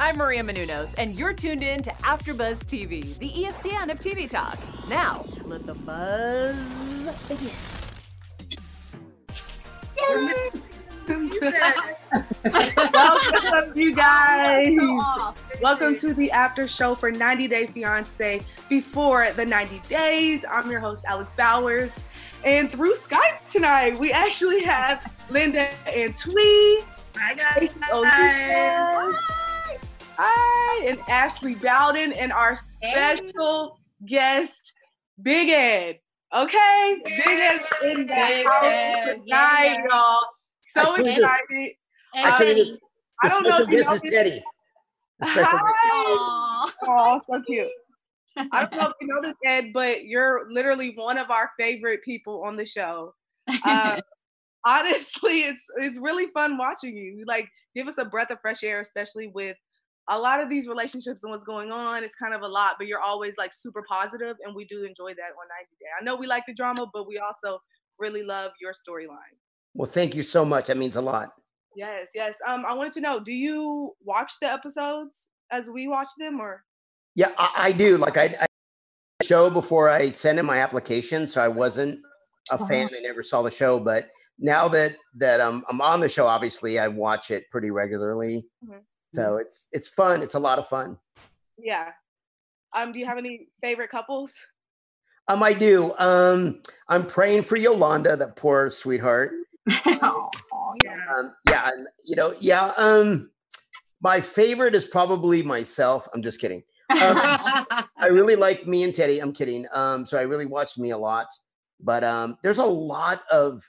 I'm Maria Menounos, and you're tuned in to AfterBuzz TV, the ESPN of TV talk. Now, let the buzz begin. Welcome, you guys. Welcome to the after show for 90 Day Fiance before the 90 days. I'm your host, Alex Bowers. And through Skype tonight, we actually have Linda Antwi. Hi guys. Olivia. Hi. And Ashley Bowden and our special guest, Big Ed. Okay? Big Ed in the Big house Ed, tonight, yeah. y'all. So Actually, excited. And Um, Actually, Teddy. I don't know special if you guest know is this- Teddy. The special guest. Hi. Oh, so cute. I don't know if you know this, Ed, but you're literally one of our favorite people on the show. Uh, honestly, it's it's really fun watching you. You, Like, give us a breath of fresh air, especially with a lot of these relationships and what's going on. It's kind of a lot, but you're always like super positive, and we do enjoy that on 90 Day. I know we like the drama, but we also really love your storyline. Well, thank you so much. That means a lot. Yes, yes. Um, I wanted to know, do you watch the episodes as we watch them, or? Yeah, I, I do. Like I, I show before I sent in my application, so I wasn't a Uh-huh. fan. I never saw the show, but now that that um, I'm on the show, obviously I watch it pretty regularly. Mhm. So it's it's fun. It's a lot of fun. Yeah. Um, do you have any favorite couples? Um, I do. Um, I'm praying for Yolanda, that poor sweetheart. Aw, yeah. Um, yeah, you know, yeah. Um, my favorite is probably myself. I'm just kidding. Um, I really like me and Teddy. I'm kidding. Um, so I really watched me a lot, but um, there's a lot of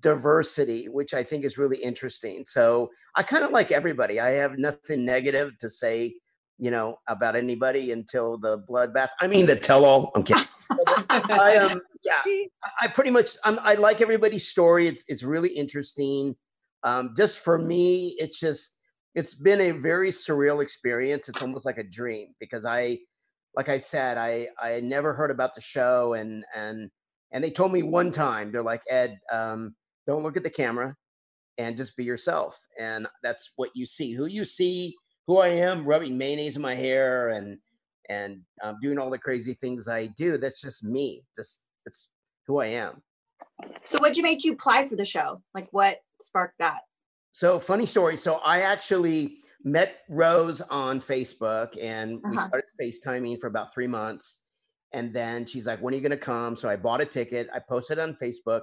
diversity, which I think is really interesting. So I kind of like everybody. I have nothing negative to say, you know, about anybody until the bloodbath. I mean, the tell-all. I'm kidding. I um, yeah, I- I pretty much I'm, I like everybody's story. It's it's really interesting. Um, just for me, it's just it's been a very surreal experience. It's almost like a dream because I, like I said, I I never heard about the show and and and they told me one time they're like Ed, um, don't look at the camera and just be yourself. And that's what you see. Who you see, who I am, rubbing mayonnaise in my hair and and um, doing all the crazy things I do. That's just me. Just it's who I am. so what you made you apply for the show? Like what sparked that? So funny story. So I actually met Rose on Facebook and we Uh-huh. started FaceTiming for about three months. And then she's like, when are you going to come? So I bought a ticket. I posted on Facebook.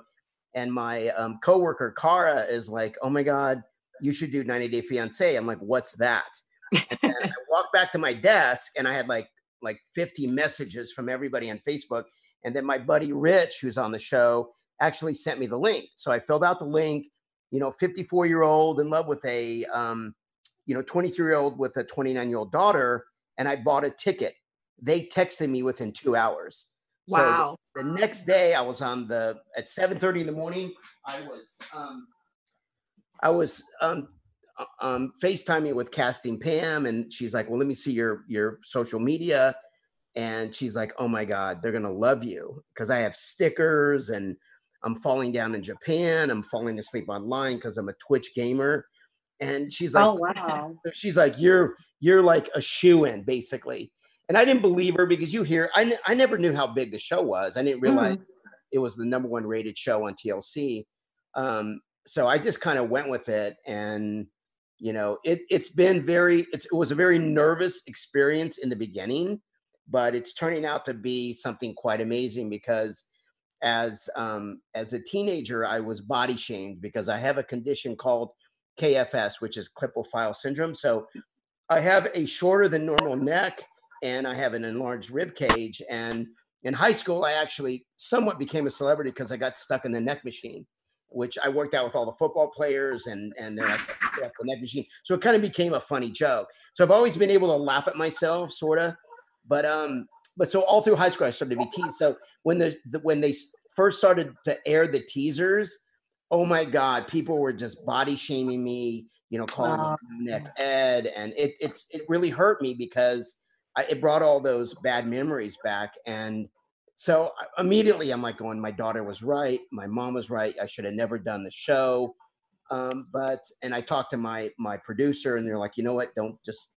And my um, coworker, Cara, is like, oh my God, you should do 90 Day Fiance. I'm like, what's that? And then I walked back to my desk and I had like like 50 messages from everybody on Facebook. And then my buddy Rich, who's on the show, actually sent me the link. So I filled out the link you know, 54 year old in love with a, um, you know, 23 year old with a 29 year old daughter, and I bought a ticket. They texted me within two hours. So the- Wow. the, next day, I was on the at 7:30 in the morning. I was, um, I was um, uh, um, FaceTiming with casting Pam, and she's like, "Well, let me see your your social media." And she's like, "Oh my God, they're gonna love you because I have stickers and." I'm falling down in Japan. I'm falling asleep online because I'm a Twitch gamer. And she's like, oh wow. she's like, you're you're like a shoo in basically. And I didn't believe her because you hear I, I never knew how big the show was. I didn't realize it was the number one rated show on TLC. Um, so I just kind of went with it, and you know, it it's been very it's, it was a very nervous experience in the beginning, but it's turning out to be something quite amazing because as um, as a teenager, I was body shamed because I have a condition called KFS, which is Klippel-Feil syndrome. So I have a shorter than normal neck, and I have an enlarged rib cage. And in high school, I actually somewhat became a celebrity because I got stuck in the neck machine, which I worked out with all the football players, and and they're like, the neck machine. So it kind of became a funny joke. So I've always been able to laugh at myself, sort of. But um, but so all through high school, I started to be teased. So when the, the when they first started to air the teasers, oh my god, people were just body shaming me, you know, calling Wow. me Nick Ed, and it it's it really hurt me because I, it brought all those bad memories back. And so I- immediately, I'm like going, my daughter was right, my mom was right. I should have never done the show. Um, but and I talked to my my producer, and they're like, you know what? Don't just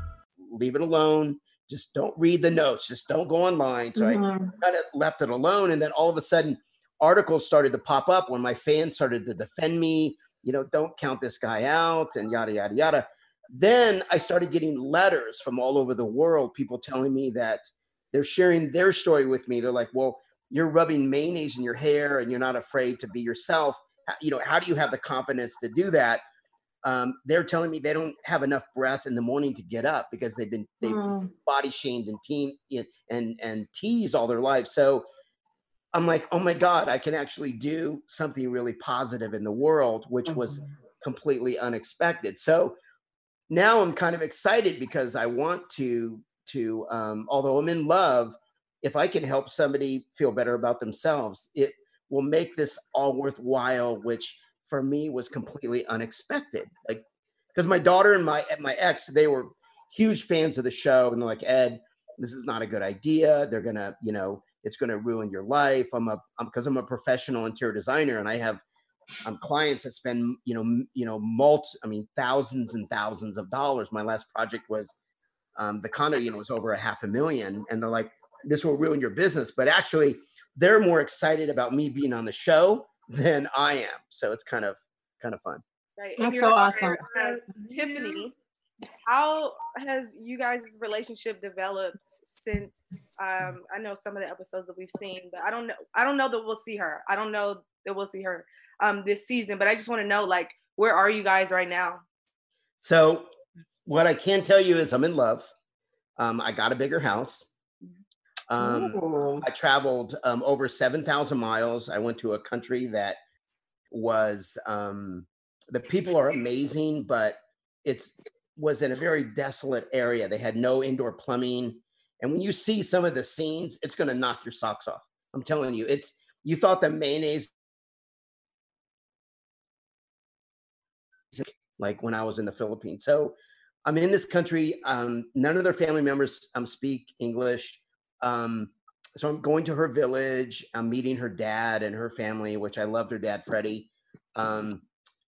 Leave it alone. Just don't read the notes. Just don't go online. So Mhm. I kind of left it alone. And then all of a sudden, articles started to pop up when my fans started to defend me. You know, don't count this guy out and yada, yada, yada. Then I started getting letters from all over the world, people telling me that they're sharing their story with me. They're like, well, you're rubbing mayonnaise in your hair and you're not afraid to be yourself. You know, how do you have the confidence to do that? Um, they're telling me they don't have enough breath in the morning to get up because they've been they've Mm. body shamed and teen and and teased all their life. So I'm like, oh my God, I can actually do something really positive in the world, which was Mhm. completely unexpected. So now I'm kind of excited because I want to to um, although I'm in love, if I can help somebody feel better about themselves, it will make this all worthwhile, which for me was completely unexpected. Like because my daughter and my my ex, they were huge fans of the show, and they're like, Ed, this is not a good idea. They're gonna, you know, it's gonna ruin your life. I'm a I'm because I'm a professional interior designer and I have um, clients that spend, you know, m- you know, multi, I mean, thousands and thousands of dollars. My last project was um, the condo, you know, was over a half a million, and they're like, this will ruin your business. But actually, they're more excited about me being on the show than I am. So it's kind of kind of fun. Right. That's so awesome. uh, Tiffany, how has you guys' relationship developed since um I know some of the episodes that we've seen, but I don't know I don't know that we'll see her. I don't know that we'll see her um this season, but I just want to know like where are you guys right now? So what I can tell you is I'm in love. Um, I got a bigger house. Um, I traveled um, over 7,000 miles. I went to a country that was, um, the people are amazing, but it's was in a very desolate area. They had no indoor plumbing. And when you see some of the scenes, it's going to knock your socks off. I'm telling you, it's, you thought the mayonnaise, like when I was in the Philippines. So I'm in this country. Um, none of their family members um, speak English. Um, so I'm going to her village. I'm meeting her dad and her family, which I loved her dad, Freddie. Um,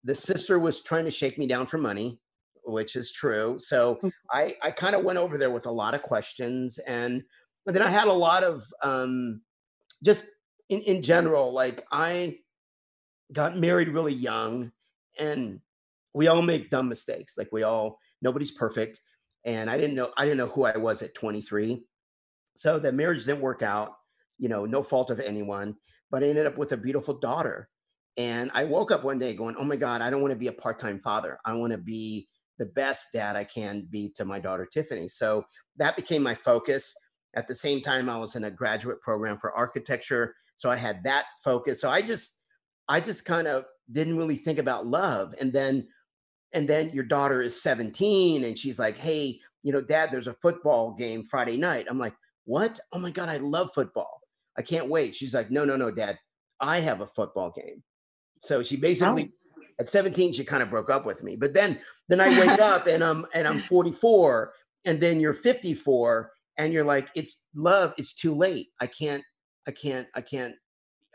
the sister was trying to shake me down for money, which is true. So I, I kind of went over there with a lot of questions. And, and then I had a lot of um, just in, in general, like I got married really young and we all make dumb mistakes. Like we all, nobody's perfect. And I didn't know, I didn't know who I was at 23. So the marriage didn't work out, you know, no fault of anyone, but I ended up with a beautiful daughter. And I woke up one day going, oh my God, I don't want to be a part time father. I want to be the best dad I can be to my daughter, Tiffany. So that became my focus. At the same time, I was in a graduate program for architecture. So I had that focus. So I just, I just kind of didn't really think about love. And then, and then your daughter is 17 and she's like, hey, you know, dad, there's a football game Friday night. I'm like, what? Oh my God, I love football. I can't wait. She's like, no, no, no, dad, I have a football game. So she basically at 17, she kind of broke up with me. But then then I wake up and I'm and I'm 44, and then you're 54, and you're like, it's love, it's too late. I can't, I can't, I can't,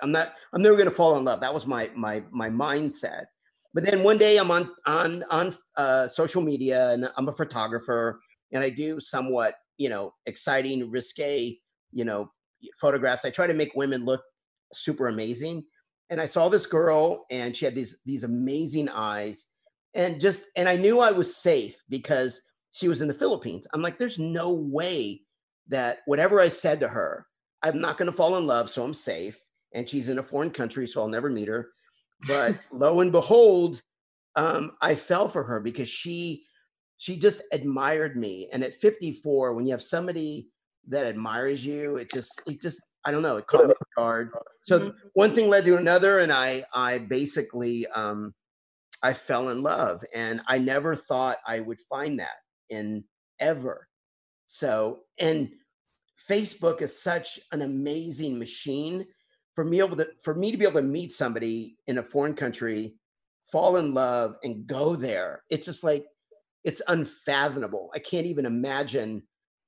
I'm not, I'm never gonna fall in love. That was my my my mindset. But then one day I'm on on on uh, social media and I'm a photographer and I do somewhat, you know, exciting, risque, you know, photographs. I try to make women look super amazing. And I saw this girl and she had these these amazing eyes and just and I knew I was safe because she was in the Philippines. I'm like there's no way that whatever I said to her, I'm not going to fall in love, so I'm safe. And she's in a foreign country, so I'll never meet her. But lo and behold, um, I fell for her because she she just admired me. And at 54, when you have somebody that admires you, it just it just I don't know, it caught me off guard. So Mhm. one thing led to another, and I I basically um, I fell in love, and I never thought I would find that in ever. So, and Facebook is such an amazing machine for me able to for me to be able to meet somebody in a foreign country, fall in love, and go there. It's just like it's unfathomable. I can't even imagine.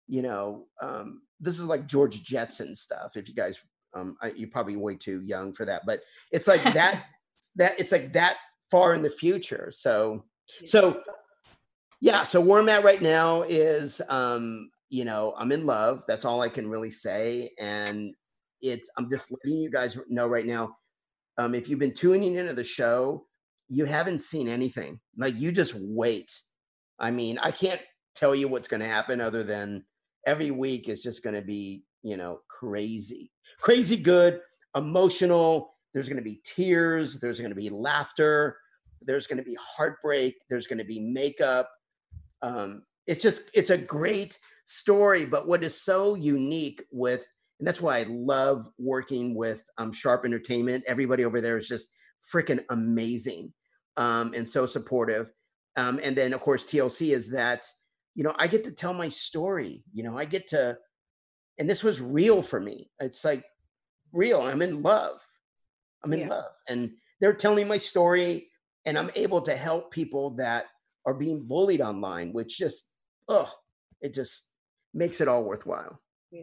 You know, um, this is like George Jetson stuff. If you guys, um, I, you're probably way too young for that, but it's like that. that it's like that far in the future. So, so yeah. So where I'm at right now is, um, you know, I'm in love. That's all I can really say. And it's, I'm just letting you guys know right now. Um, if you've been tuning into the show, you haven't seen anything. Like you just wait. I mean, I can't tell you what's going to happen other than every week is just going to be, you know, crazy, crazy good, emotional. There's going to be tears. There's going to be laughter. There's going to be heartbreak. There's going to be makeup. Um, it's just, it's a great story. But what is so unique with, and that's why I love working with um, Sharp Entertainment. Everybody over there is just freaking amazing um, and so supportive. Um, and then, of course, TLC is that, you know, I get to tell my story. You know, I get to, and this was real for me. It's like real. I'm in love. I'm in Yeah. love. And they're telling my story, and I'm able to help people that are being bullied online, which just, oh, it just makes it all worthwhile. Yeah.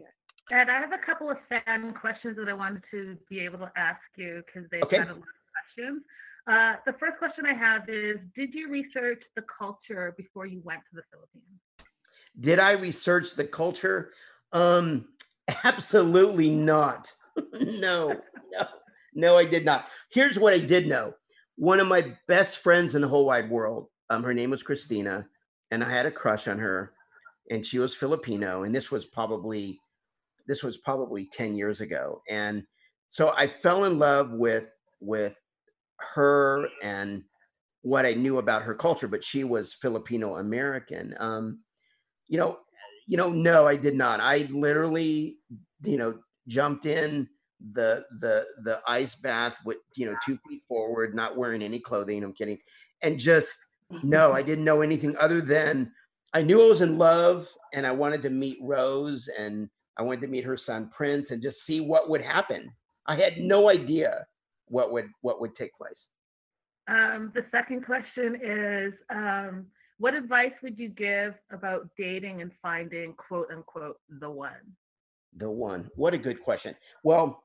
Ed, I have a couple of fan questions that I wanted to be able to ask you because they've Okay. had a lot of questions. Uh, the first question I have is Did you research the culture before you went to the Philippines? Did I research the culture? Um, absolutely not. no, no, no, I did not. Here's what I did know. One of my best friends in the whole wide world, um, her name was Christina, and I had a crush on her, and she was Filipino, and this was probably this was probably 10 years ago. And so I fell in love with with her and what I knew about her culture, but she was Filipino American. Um, you know, you know, no, I did not. I literally, you know, jumped in the the the ice bath with you know two feet forward, not wearing any clothing. I'm kidding, and just no, I didn't know anything other than I knew I was in love, and I wanted to meet Rose, and I wanted to meet her son Prince, and just see what would happen. I had no idea what would what would take place. Um, the second question is um, What advice would you give about dating and finding quote unquote the one? The one. What a good question. Well,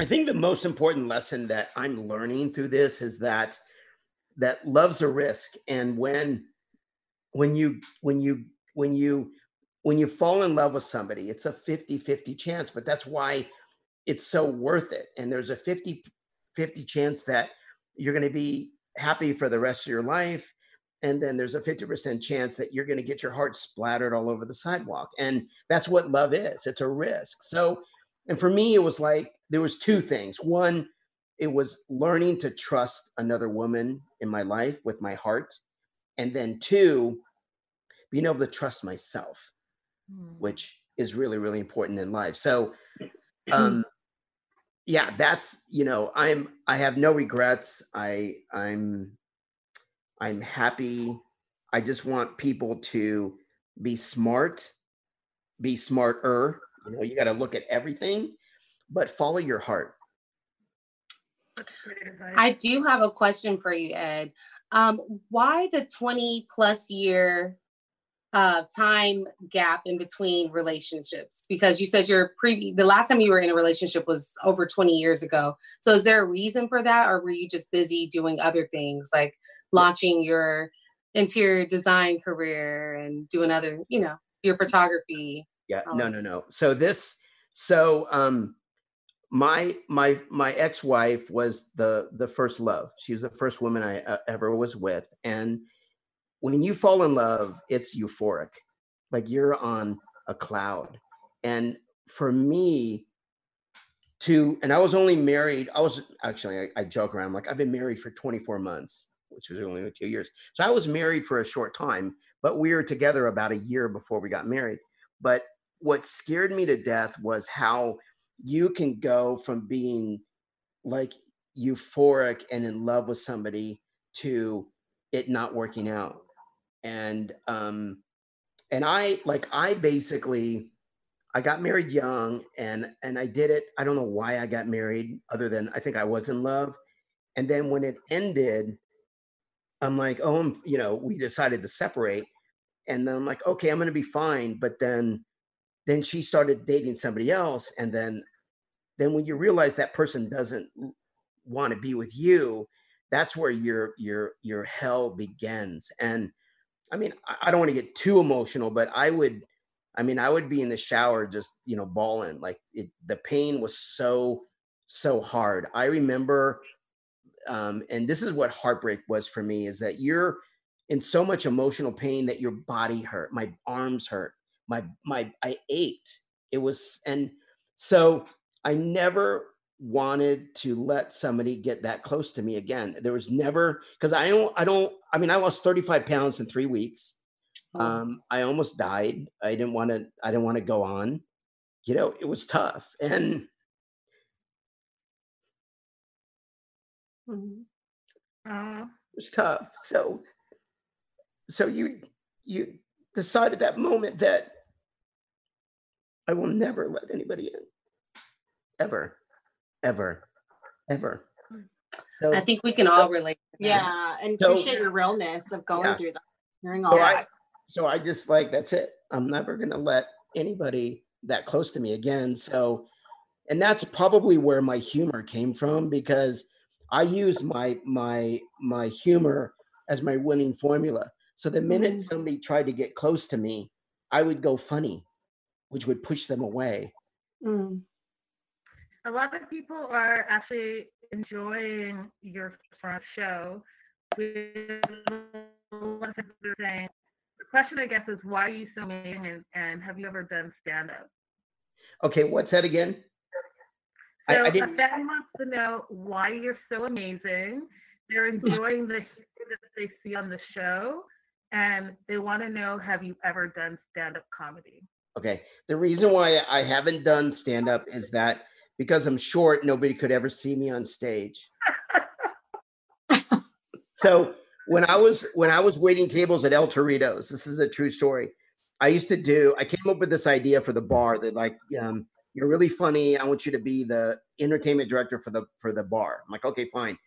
I think the most important lesson that I'm learning through this is that that love's a risk and when when you when you when you when you fall in love with somebody it's a 50-50 chance but that's why it's so worth it. And there's a 50 50 chance that you're going to be happy for the rest of your life. And then there's a 50% chance that you're going to get your heart splattered all over the sidewalk. And that's what love is it's a risk. So and for me it was like there was two things. One it was learning to trust another woman in my life with my heart. And then two being able to trust myself Hmm. which is really really important in life. So um yeah that's you know i'm i have no regrets i i'm i'm happy i just want people to be smart be smarter you know you got to look at everything but follow your heart That's great advice. I do have a question for you, Ed. Um, why the 20 plus year uh, time gap in between relationships? Because you said your pre the last time you were in a relationship was over 20 years ago. So is there a reason for that, or were you just busy doing other things like launching your interior design career and doing other, you know, your photography? Yeah, no, no, no. So this, so um, my my my ex-wife was the the first love. She was the first woman I uh, ever was with, and when you fall in love, it's euphoric, like you're on a cloud. And for me, to and I was only married. I was actually I, I joke around like I've been married for 24 months, which was only two years. So I was married for a short time, but we were together about a year before we got married. But what scared me to death was how you can go from being like euphoric and in love with somebody to it not working out and um and i like i basically i got married young and and i did it i don't know why i got married other than i think i was in love. And then when it ended i'm like oh i'm you know we decided to separate. And then i'm like okay i'm to be fine. But then then she started dating somebody else. And then then when you realize that person doesn't want to be with you that's where your your your hell begins. And i mean i, don't want to get too emotional but i would i mean i would be in the shower just you know bawling like it the pain was so so hard. I remember um and this is what heartbreak was for me is that you're in so much emotional pain that your body hurt my arms hurt my my i ached. It was and so i never wanted to let somebody get that close to me again. There was never because i don't i don't i mean i lost 35 pounds in three weeks. Um i almost died. I didn't want to i didn't want to go on. You know it was tough. And Mhm. Uh, it was tough. So so you you decided that moment that i will never let anybody in. Ever ever ever so, I think we can all relate. Yeah, and So- appreciate your realness of going Yeah. through that, hearing all so I, so I just like that's it. I'm never gonna let anybody that close to me again. So, and that's probably where my humor came from because I use my my my humor as my winning formula. So the minute Mm. somebody tried to get close to me, I would go funny, which would push them away. Mm. A lot of people are actually enjoying your front show. We a lot of people are saying the question, I guess, is why are you so amazing and, and have you ever done stand up? Okay, what's that again? I- So I a didn't- fan wants to know why you're so amazing. They're mm-hmm. enjoying the that they see on the show, and they want to know have you ever done stand up comedy? Okay. The reason why I haven't done stand up is that because I'm short, nobody could ever see me on stage. so when I was when I was waiting tables at El Torito's, this is a true story. I used to do. I came up with this idea for the bar that like, um, you're really funny. I want you to be the entertainment director for the for the bar. I'm like, okay, fine.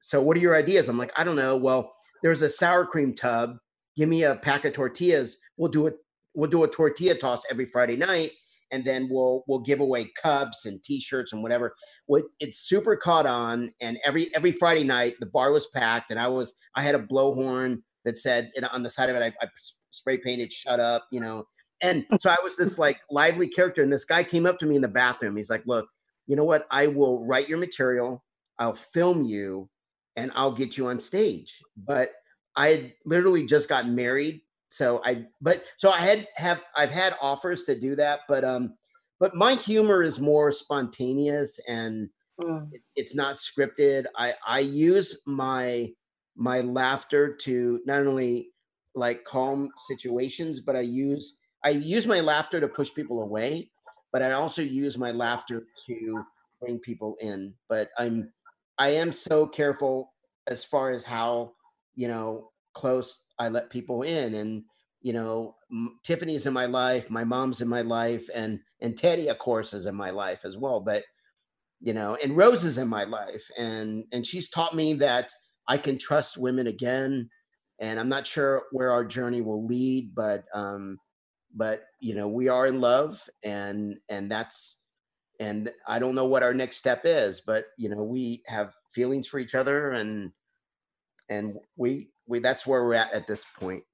So what are your ideas? I'm like, I don't know. Well, there's a sour cream tub. Give me a pack of tortillas. We'll do it. We'll do a tortilla toss every Friday night, and then we'll we'll give away cups and T-shirts and whatever. What it's super caught on, and every every Friday night the bar was packed, and I was I had a blowhorn that said and on the side of it I, I spray painted "Shut up," you know. And so I was this like lively character, and this guy came up to me in the bathroom. He's like, "Look, you know what? I will write your material. I'll film you, and I'll get you on stage." But I had literally just got married, so I but so I had have I've had offers to do that, but um, but my humor is more spontaneous and Mm. it- it's not scripted. I I use my my laughter to not only like calm situations, but I use I use my laughter to push people away, but I also use my laughter to bring people in. But I'm I am so careful as far as how you know close I let people in, and you know Tiffany's in my life, my mom's in my life, and and Teddy of course is in my life as well. But you know, and Rose is in my life, and and she's taught me that I can trust women again. And I'm not sure where our journey will lead, but um, but you know, we are in love, and and that's and I don't know what our next step is, but you know, we have feelings for each other, and and we we that's where we're at at this point.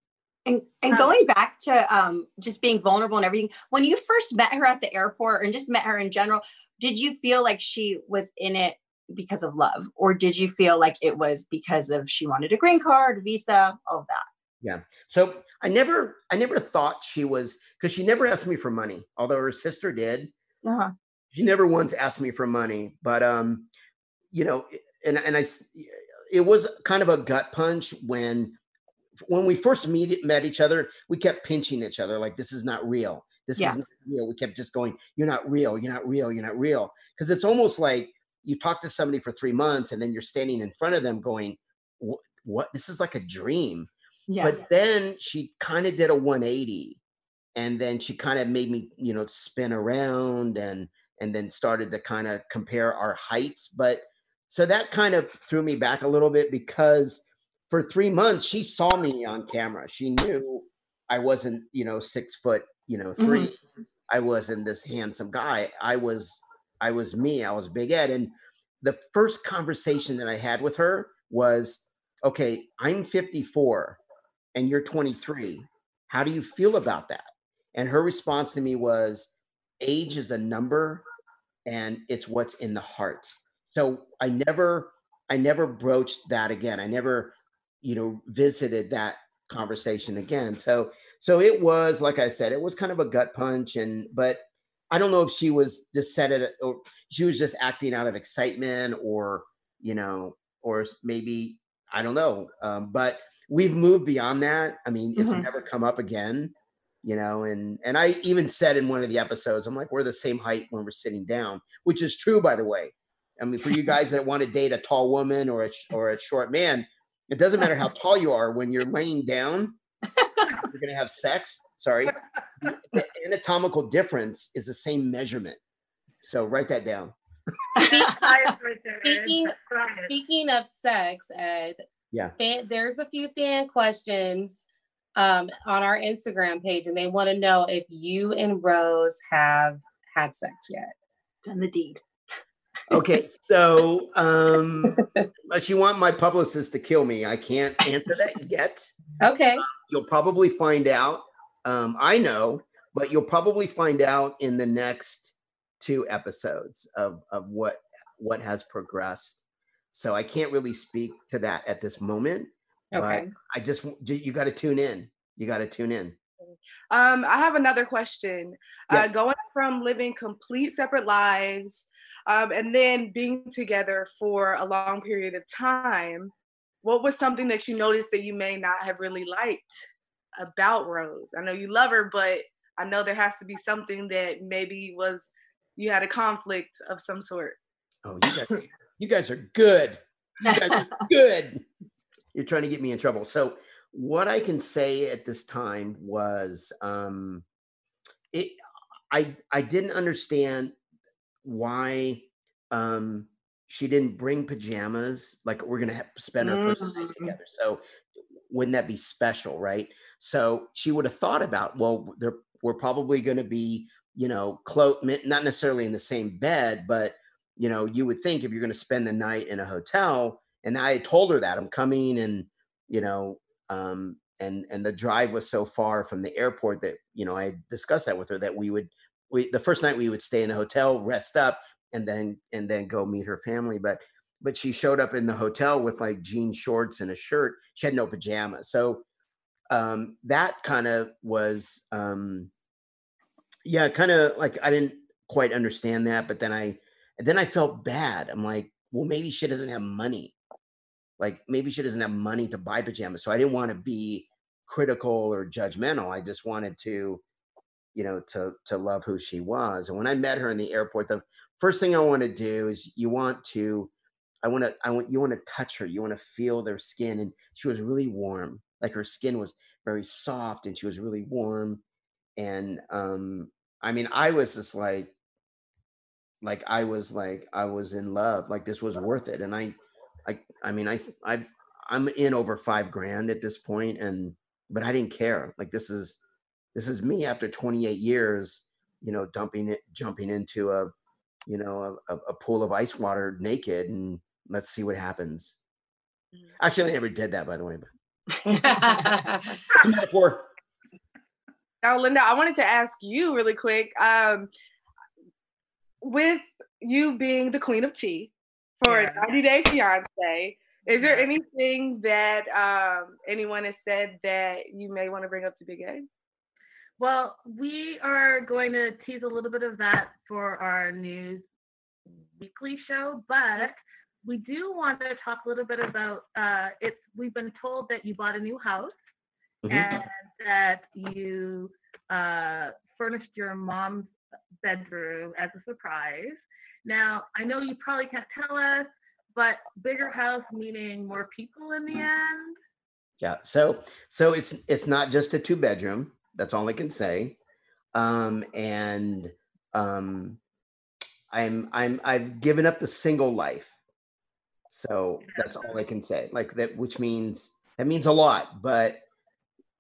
And and Um, going back to um just being vulnerable and everything, when you first met her at the airport and just met her in general, did you feel like she was in it because of love, or did you feel like it was because of she wanted a green card, visa, all of that? Yeah. So I never I never thought she was because she never asked me for money, although her sister did. Uh-huh. she never once asked me for money but um you know and and i s- it was kind of a gut punch when when we first meet met each other we kept pinching each other like this is not real this Yeah. isn't real we kept just going you're not real you're not real you're not real because it's almost like you talk to somebody for three months and then you're standing in front of them going, what, what? this is like a dream. Yeah. But then she kind of did a 180 and then she kind of made me, you know, spin around and and then started to kind of compare our heights. But so that kind of threw me back a little bit because for three months she saw me on camera. She knew I wasn't, you know, six foot, you know, 3 Mhm. I wasn't this handsome guy. I was I was me. I was Big Ed. And the first conversation that I had with her was, okay, I'm 54 and you're 23. How do you feel about that? And her response to me was, age is a number and it's what's in the heart. So I never I never broached that again. I never, you know, visited that conversation again. So so it was like I said, it was kind of a gut punch and but I don't know if she was just said it or she was just acting out of excitement or, you know, or maybe I don't know. Um, but we've moved beyond that. I mean, it's Mhm. never come up again, you know, and and I even said in one of the episodes, I'm like, we're the same height when we're sitting down, which is true, by the way. I mean, for you guys that want to date a tall woman or a or a short man, it doesn't matter how tall you are. When you're laying down, you're gonna have sex. Sorry, the the anatomical difference is the same measurement. So write that down. Speak- Bias right there. Speaking speaking of sex, Ed. Yeah. Fan, there's a few fan questions um, on our Instagram page, and they want to know if you and Rose have had sex yet. Done the deed. Okay, so um, unless you want my publicist to kill me, I can't answer that yet. Okay. You'll probably find out. Um, I know, but you'll probably find out in the next two episodes of of what what has progressed. So I can't really speak to that at this moment. Okay. I just you got to tune in. You got to tune in. Um, I have another question. Yes. Uh, going from living complete separate lives um, and then being together for a long period of time, what was something that you noticed that you may not have really liked about Rose? I know you love her, but I know there has to be something that maybe was you had a conflict of some sort. Oh, you guys, you guys are good. You guys are good. You're trying to get me in trouble. So, what I can say at this time was, um, it. I I didn't understand why um, she didn't bring pajamas. Like we're gonna have, spend our first night Mm. together. So, wouldn't that be special, right? So she would have thought about, well, there we're probably going to be, you know, not necessarily in the same bed, but you know, you would think if you're going to spend the night in a hotel, and I told her that I'm coming, and you know, um, and and the drive was so far from the airport that you know I discussed that with her that we would, we the first night we would stay in the hotel, rest up, and then and then go meet her family, but but she showed up in the hotel with like jean shorts and a shirt. She had no pajamas, so um, that kind of was um, yeah, kind of like I didn't quite understand that, but then I then I felt bad. I'm like, well, maybe she doesn't have money. Like maybe she doesn't have money to buy pajamas. So I didn't want to be critical or judgmental. I just wanted to, you know, to to love who she was. And when I met her in the airport, the first thing I want to do is you want to I want to I want you want to touch her. You want to feel their skin and she was really warm. Like her skin was very soft and she was really warm and um I mean I was just like like I was like I was in love. Like this was worth it. And I I I mean i i i'm in over 5 grand at this point and but I didn't care. Like this is this is me after 28 years, you know, dumping it jumping into a you know, a, a, a pool of ice water naked and let's see what happens. Actually, I never did that by the way, but it's a metaphor. Now, Linda, I wanted to ask you really quick. Um, with you being the queen of tea for Yeah. 90 Day Fiance, is there anything that um, anyone has said that you may want to bring up to Big A? Well, we are going to tease a little bit of that for our news weekly show, but we do want to talk a little bit about uh, it's. We've been told that you bought a new house Mhm. and that you uh, furnished your mom's bedroom as a surprise. Now, I know you probably can't tell us, but bigger house meaning more people in the end. Yeah. So so it's it's not just a two bedroom. That's all I can say. Um, and um, I'm I'm I've given up the single life. So that's all I can say. Like that, which means that means a lot. But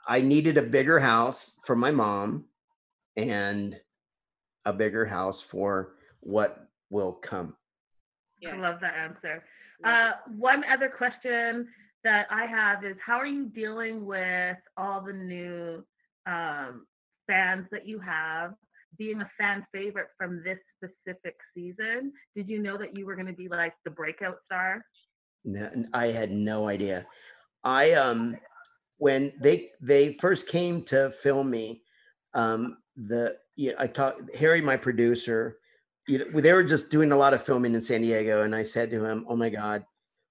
I needed a bigger house for my mom, and a bigger house for what will come. I love that answer. Uh, one other question that I have is how are you dealing with all the new um, fans that you have? Being a fan favorite from this specific season, did you know that you were going to be like the breakout star? No, I had no idea. I um when they they first came to film me, um the yeah, I talked Harry, my producer. You know, they were just doing a lot of filming in San Diego, and I said to him, "Oh my God!"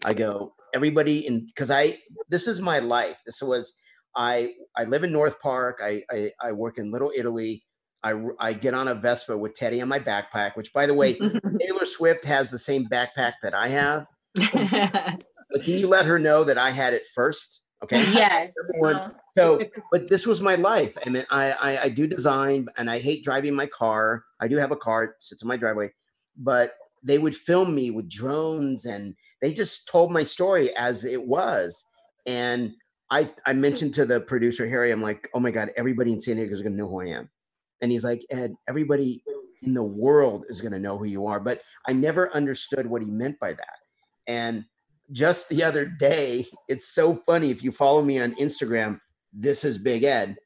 I go, everybody in because I this is my life. This was I I live in North Park. I I, I work in Little Italy. I, I get on a Vespa with Teddy on my backpack, which by the way, Taylor Swift has the same backpack that I have. but can you let her know that I had it first? Okay. Yes. Everyone, so, but this was my life. I mean, I, I I do design, and I hate driving my car. I do have a car; it sits in my driveway. But they would film me with drones, and they just told my story as it was. And I I mentioned to the producer Harry, I'm like, oh my god, everybody in San Diego is to know who I am. And he's like, Ed, everybody in the world is to know who you are. But I never understood what he meant by that. And just the other day, it's so funny. If you follow me on Instagram, this is Big Ed.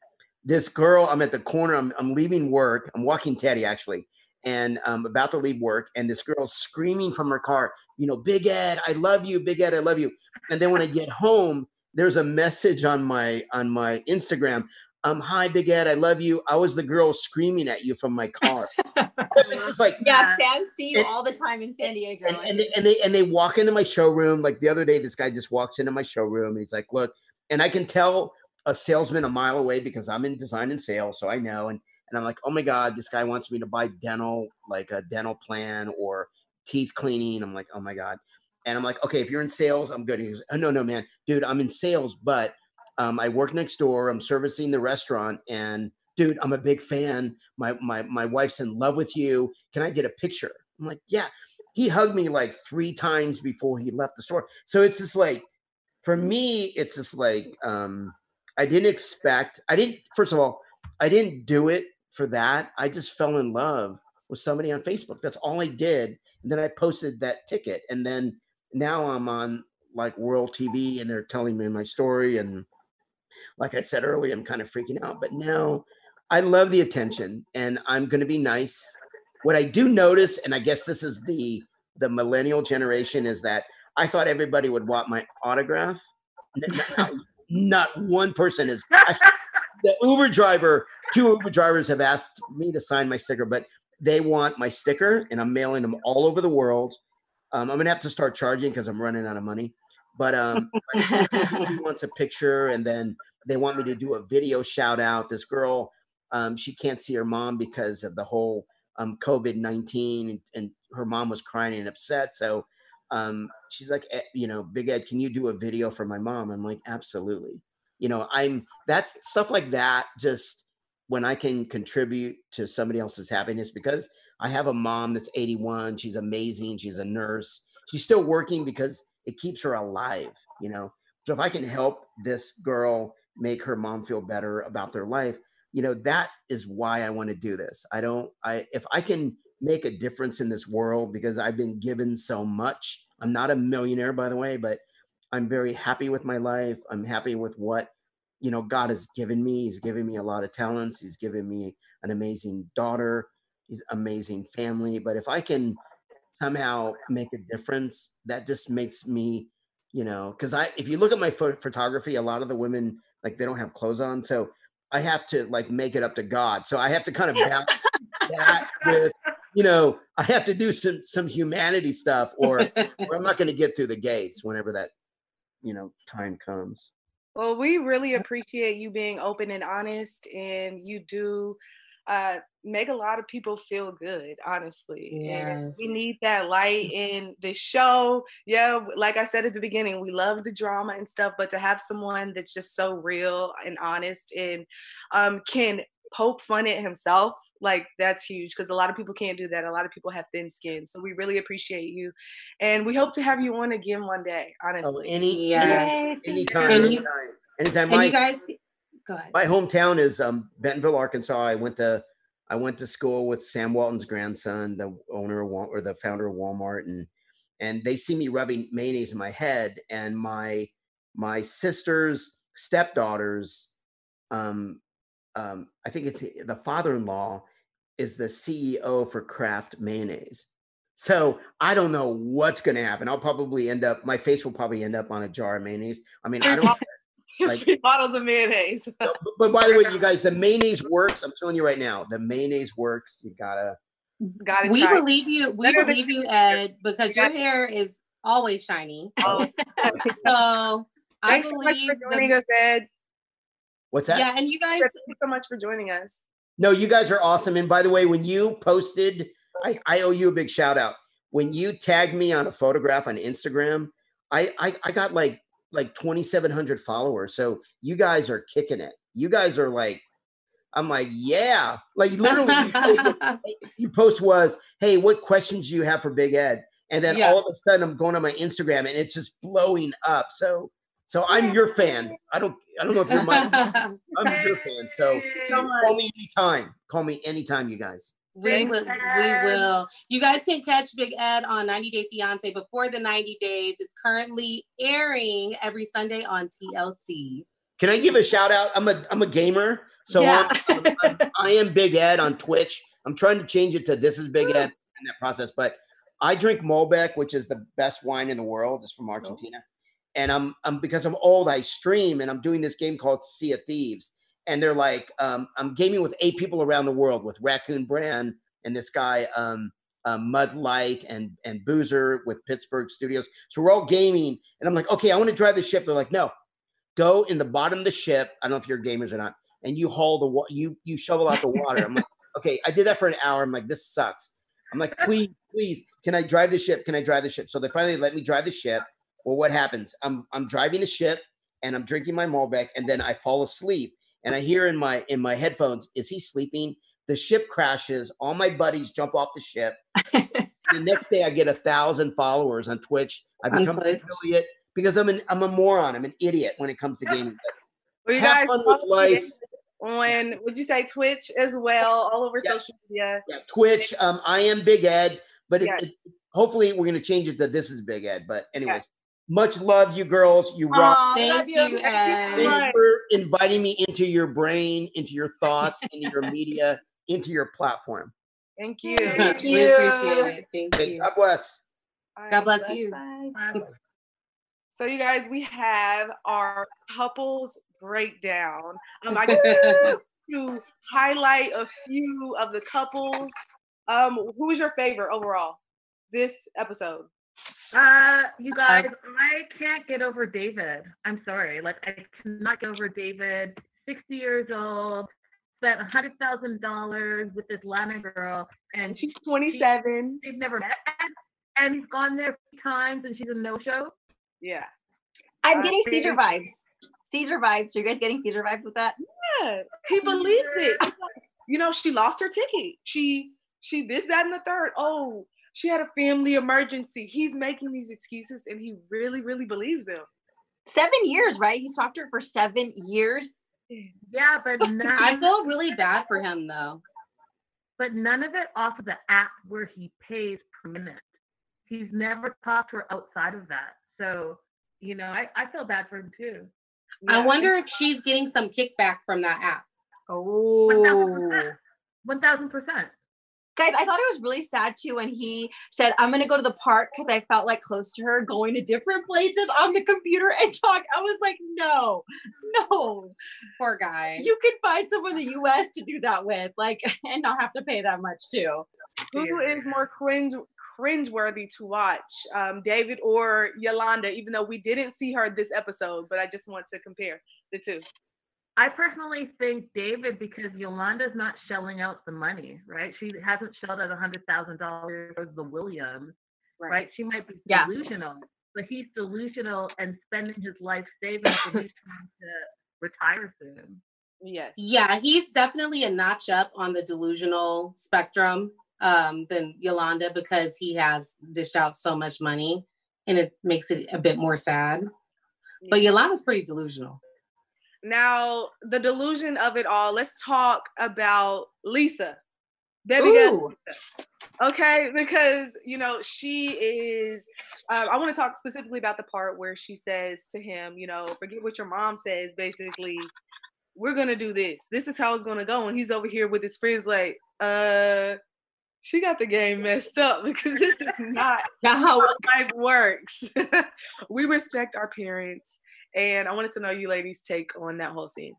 This girl, I'm at the corner, I'm, I'm leaving work. I'm walking Teddy actually, and I'm about to leave work. And this girl's screaming from her car, you know, Big Ed, I love you, Big Ed, I love you. And then when I get home, there's a message on my on my Instagram um, hi, Big Ed, I love you. I was the girl screaming at you from my car. it's just like yeah, fans see you all the time in San Diego. And, and, they, and they and they walk into my showroom. Like the other day, this guy just walks into my showroom and he's like, "Look," and I can tell a salesman a mile away because I'm in design and sales, so I know. And and I'm like, "Oh my god, this guy wants me to buy dental, like a dental plan or teeth cleaning." I'm like, "Oh my god." And I'm like, okay, if you're in sales, I'm good. He goes, oh, no, no, man, dude, I'm in sales, but um, I work next door. I'm servicing the restaurant, and dude, I'm a big fan. My my my wife's in love with you. Can I get a picture? I'm like, yeah. He hugged me like three times before he left the store. So it's just like, for me, it's just like, um, I didn't expect. I didn't. First of all, I didn't do it for that. I just fell in love with somebody on Facebook. That's all I did. And then I posted that ticket, and then now I'm on like World TV, and they're telling me my story and like I said earlier, I'm kind of freaking out. But now I love the attention and I'm going to be nice. What I do notice, and I guess this is the the millennial generation, is that I thought everybody would want my autograph. Not, not one person is. the Uber driver, two Uber drivers have asked me to sign my sticker, but they want my sticker, and I'm mailing them all over the world. Um, I'm gonna have to start charging because I'm running out of money. But um, he wants a picture, and then they want me to do a video shout out. This girl, um, she can't see her mom because of the whole um, COVID 19 and, and, her mom was crying and upset. So um, she's like, eh, you know, Big Ed, can you do a video for my mom? I'm like, absolutely. You know, I'm that's stuff like that. Just when I can contribute to somebody else's happiness because I have a mom that's 81. She's amazing. She's a nurse. She's still working because it keeps her alive, you know. So if I can help this girl make her mom feel better about their life you know that is why i want to do this i don't i if i can make a difference in this world because i've been given so much i'm not a millionaire by the way but i'm very happy with my life i'm happy with what you know god has given me he's given me a lot of talents he's given me an amazing daughter he's amazing family but if i can somehow make a difference that just makes me you know because i if you look at my photography a lot of the women like they don't have clothes on. So I have to like make it up to God. So I have to kind of balance that with, you know, I have to do some some humanity stuff, or, or I'm not going to get through the gates whenever that, you know, time comes. Well, we really appreciate you being open and honest, and you do uh, make a lot of people feel good, honestly. And Yes. we need that light in the show. Yeah, like I said at the beginning, we love the drama and stuff, but to have someone that's just so real and honest and um, can poke fun at himself, like that's huge because a lot of people can't do that. A lot of people have thin skin. So we really appreciate you. And we hope to have you on again one day, Oh, honestly. any, Yes. anytime, And anytime, anytime. My, you guys, go ahead. my hometown is um, Bentonville, Arkansas. I went to I went to school with Sam Walton's grandson, the owner of Wal- or the founder of Walmart, and and they see me rubbing mayonnaise in my head, and my my sister's stepdaughters, um, um, I think it's the- the father-in-law is the CEO for Kraft Mayonnaise. So I don't know what's going to happen. I'll probably end up. My face will probably end up on a jar of mayonnaise. I mean, I don't. like- Three bottles of mayonnaise. No, but, but by the way, you guys, the mayonnaise works. I'm telling you right now, the mayonnaise works. You gotta. Got it. We believe you. We Better believe you, Ed, because your hair is always shiny. Oh, So I thanks so much believe. for the- joining us, Ed. What's that? yeah, and you guys. Thank you so much for joining us. No, you guys are awesome. And by the way, when you posted, I, I owe you a big shout out. When you tagged me on a photograph on Instagram, I I, I got like like 2,700 followers. So you guys are kicking it. You guys are like, I'm like, yeah, like literally. you posted- you post was, hey, what questions do you have for Big Ed? And then Yeah. all of a sudden I'm going on my Instagram and it's just blowing up. So so I'm your fan. I don't I don't know if you're my I'm your fan. So So call me anytime. Call me anytime, you guys. We will, we will. You guys can catch Big Ed on 90 Day Fiance before the 90 days. It's currently airing every Sunday on TLC. Can I give a shout out? I'm a I'm a gamer, so Yeah. I'm, I'm, I'm, I am Big Ed on Twitch. I'm trying to change it to this is Big Ed in that process, but I drink Malbec, which is the best wine in the world. It's from oh. Argentina, and I'm I'm because I'm old. I stream and I'm doing this game called Sea of Thieves, and they're like um, I'm gaming with eight people around the world with Raccoon Brand and this guy um, uh, Mud Light and and Boozer with Pittsburgh Studios. So we're all gaming, and I'm like, okay, I want to drive the ship. They're like, no, go in the bottom of the ship. I don't know if you're gamers or not, and you haul the wa- you you shovel out the water. I'm like, okay, I did that for an hour. I'm like, this sucks. I'm like, please, please, can I drive the ship? Can I drive the ship? So they finally let me drive the ship. Well, what happens? I'm I'm driving the ship and I'm drinking my Malbec, and then I fall asleep, and I hear in my in my headphones, is he sleeping? The ship crashes. All my buddies jump off the ship. the next day, I get a thousand followers on Twitch. I become an affiliate because I'm an I'm a moron. I'm an idiot when it comes to gaming. Well, you Have guys fun with life. on would you say Twitch as well, all over Yeah. social media. Yeah, Twitch. Um, I am Big Ed, but it, Yes. it, hopefully we're gonna change it to this is Big Ed. But anyways, much love, you girls. You rock. Aw, Thank you, Thank you so Ed. Thanks for inviting me into your brain, into your thoughts, into your media, into your platform. Thank you. Thank we you. appreciate it. Thank Hey, you. God bless. God bless you. Bye. So you guys, we have our couples breakdown. Um, I just to highlight a few of the couples. Um, who is your favorite overall this episode? Uh, you guys, I can't get over David. I'm sorry. Like, I cannot get over David. 60 years old, spent $100,000 with this Latin girl, and She's 27. they've never met. And he's gone there three times, and she's a no show. Yeah. I'm Uh, getting Caesar vibes. Caesar vibes. Are you guys getting Caesar vibes with that? Yeah. He believes it. You know, she lost her ticket. She she this, that, and the third. Oh, she had a family emergency. He's making these excuses and he really, really believes them. Seven years, right? He's talked to her for seven years. Yeah, but I none, feel really bad for him though. but none of it off of the app where he pays per minute. He's never talked to her outside of that. So, you know, I, I feel bad for him too. I wonder if she's getting some kickback from that app. Oh. 1000%. 1000%. Guys, I thought it was really sad too when he said, I'm going to go to the park because I felt like close to her, going to different places on the computer and talk. I was like, no, no. Poor guy. You can find someone in the US to do that with, like, and not have to pay that much too. Who is more cringe cringeworthy to watch, um, David or Yolanda? Even though we didn't see her this episode, but I just want to compare the two. I personally think David because Yolanda's not shelling out the money, right? She hasn't shelled out a hundred thousand dollars for the Williams, right. She might be Yeah. delusional, but he's delusional and spending his life savings and he's trying to retire soon. Yes. Yeah, he's definitely a notch up on the delusional spectrum um, than Yolanda because he has dished out so much money and it makes it a bit more sad. But Yolanda's pretty delusional. Now, the delusion of it all, let's talk about Lisa. Baby Ooh. Lisa. Okay, because you know, she is um, I want to talk specifically about the part where she says to him, you know, forget what your mom says, basically, we're gonna do this. This is how it's gonna go. And he's over here with his friends, like, uh, she got the game messed up because this is not how life works. we respect our parents. And I wanted to know you ladies' take on that whole scene.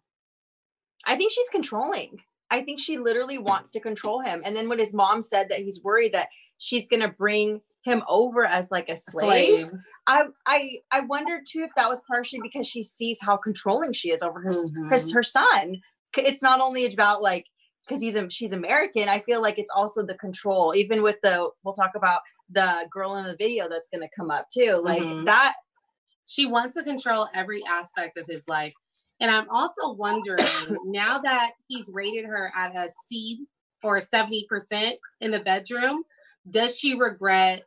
I think she's controlling. I think she literally wants to control him. And then when his mom said that he's worried that she's gonna bring him over as like a slave, Slave. I I I wondered too if that was partially because she sees how controlling she is over her s- her, her son. It's not only about like because he's a, she's American. I feel like it's also the control. Even with the we'll talk about the girl in the video that's gonna come up too. Like Mhm. that. She wants to control every aspect of his life. And I'm also wondering now that he's rated her at a C or 70% in the bedroom, does she regret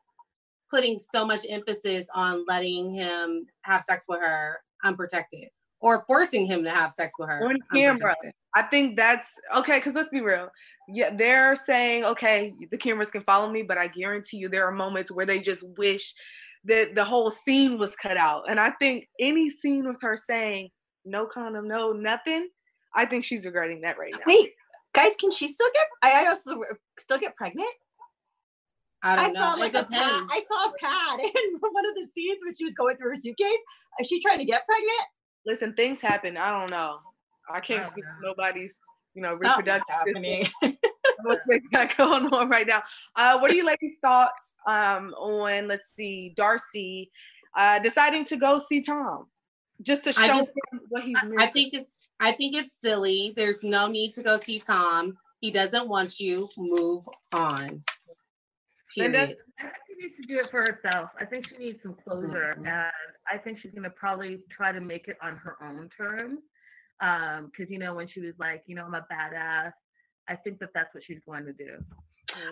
putting so much emphasis on letting him have sex with her unprotected or forcing him to have sex with her On camera. I think that's okay, because let's be real. Yeah, they're saying, okay, the cameras can follow me, but I guarantee you there are moments where they just wish that the whole scene was cut out. And I think any scene with her saying, no condom, no nothing, I think she's regretting that right now. Wait, guys, can she still get? I I also still get pregnant. I don't know. saw it like a pad. I saw a pad in one of the scenes when she was going through her suitcase. Is she trying to get pregnant? Listen, things happen. I don't know. I can't I don't speak to know. nobody's, you know, Something's reproductive happening. what they got going on right now. Uh, what are you ladies' thoughts um, on, let's see, Darcy uh, deciding to go see Tom just to show just- him what he's I think it's I think it's silly. There's no need to go see Tom. He doesn't want you. Move on. Linda? Period. I think she needs to do it for herself. I think she needs some closure, Mhm. and I think she's gonna probably try to make it on her own terms. Um, because you know when she was like, you know, I'm a badass. I think that that's what she's going to do.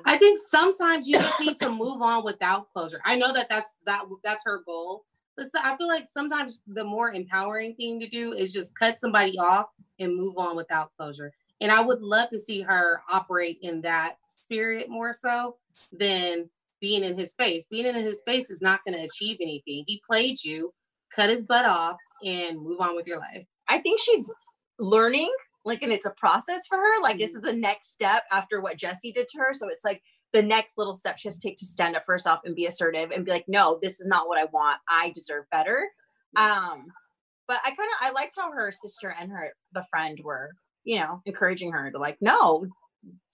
I think sometimes you just need to move on without closure. I know that that's that that's her goal, but so- I feel like sometimes the more empowering thing to do is just cut somebody off and move on without closure. And I would love to see her operate in that spirit more so than being in his face. Being in his face is not going to achieve anything. He played you, cut his butt off, and move on with your life. I think she's learning, like, and it's a process for her. Like, this is the next step after what Jesse did to her. So it's like the next little step she has to take to stand up for herself and be assertive and be like, no, this is not what I want. I deserve better. Um, but I kind of I liked how her sister and her the friend were, you know, encouraging her to like, no,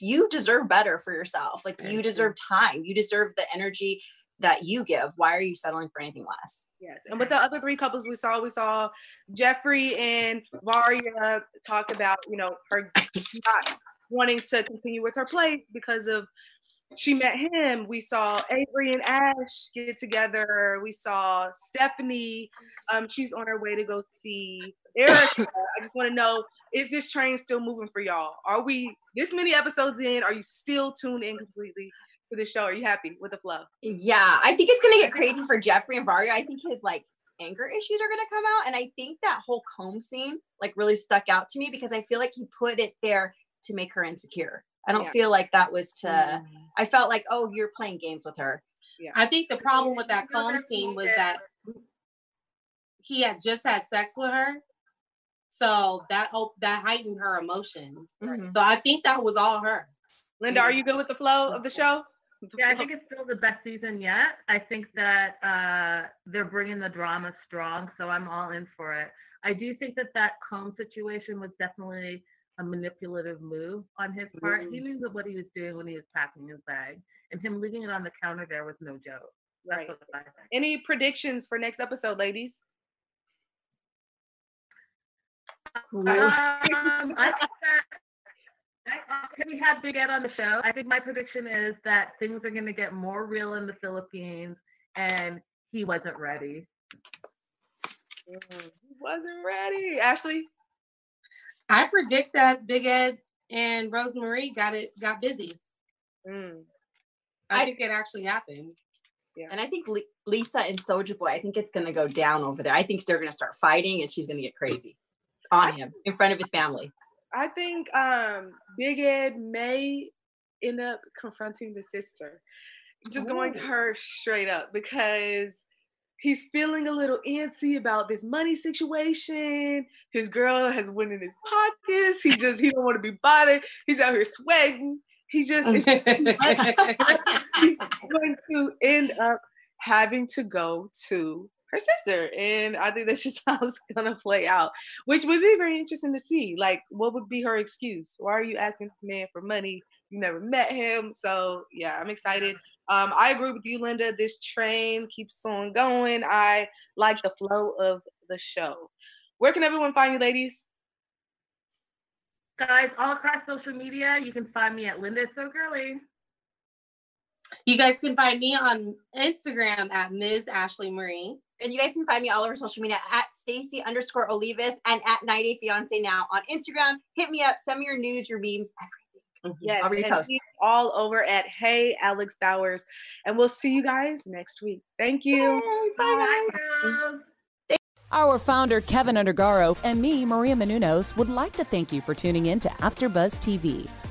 you deserve better for yourself. Like you deserve time. You deserve the energy that you give. Why are you settling for anything less? Yes. And with the other three couples we saw, we saw Geoffrey and Varya talk about, you know, her not wanting to continue with her play because of she met him. We saw Avery and Ash get together. We saw Stephanie. Um, she's on her way to go see Ericka. I just want to know, is this train still moving for y'all? Are we this many episodes in? Are you still tuned in completely to the show? Are you happy with the flow? Yeah, I think it's gonna get crazy for Geoffrey and Varya. I think his like anger issues are gonna come out, and I think that whole comb scene like really stuck out to me because I feel like he put it there to make her insecure. I don't Yeah. feel like that was to. Mm. I felt like, oh, you're playing games with her. Yeah. I think the problem with that comb scene was that he had just had sex with her. So that op- that heightened her emotions. Mhm. So I think that was all her. Linda, are you good with the flow of the show? Yeah, I think it's still the best season yet. I think that uh, they're bringing the drama strong, so I'm all in for it. I do think that that comb situation was definitely a manipulative move on his part. He knew that what he was doing when he was packing his bag, and him leaving it on the counter there was no joke. That's Right. what I think. Any predictions for next episode, ladies? um, I think that I, we had Big Ed on the show. I think my prediction is that things are going to get more real in the Philippines, and he wasn't ready. Mm, he wasn't ready. Ashley, I predict that Big Ed and Rosemarie got it got busy. mm, I, I- think it actually happened. And I think Li- Lisa and Soldier Boy, I think it's going to go down over there. I think they're going to start fighting and she's going to get crazy on him in front of his family. I think um, Big Ed may end up confronting the sister, just going to her straight up because he's feeling a little antsy about this money situation. His girl has went in his pockets. He just he don't want to be bothered. He's out here sweating. He just he's going to end up having to go to her sister. And I think that's just how it's gonna play out, which would be very interesting to see. Like, what would be her excuse? Why are you asking the man for money? You never met him. So yeah, I'm excited. Um, I agree with you, Linda. This train keeps on going. I like the flow of the show. Where can everyone find you, ladies? Guys, all across social media, you can find me at Linda So Girly. You guys can find me on Instagram at Ms. Ashley Marie. And you guys can find me all over social media at Stacey underscore Olivas and at 90 Fiance now on Instagram. Hit me up, send me your news, your memes, everything. Yes, I'll and repost. he's all over at Hey Alex Bowers, and we'll see you guys next week. Thank you. Bye, girls. Our founder, Keven Undergaro, and me, Maria Menounos, would like to thank you for tuning in to AfterBuzz TV.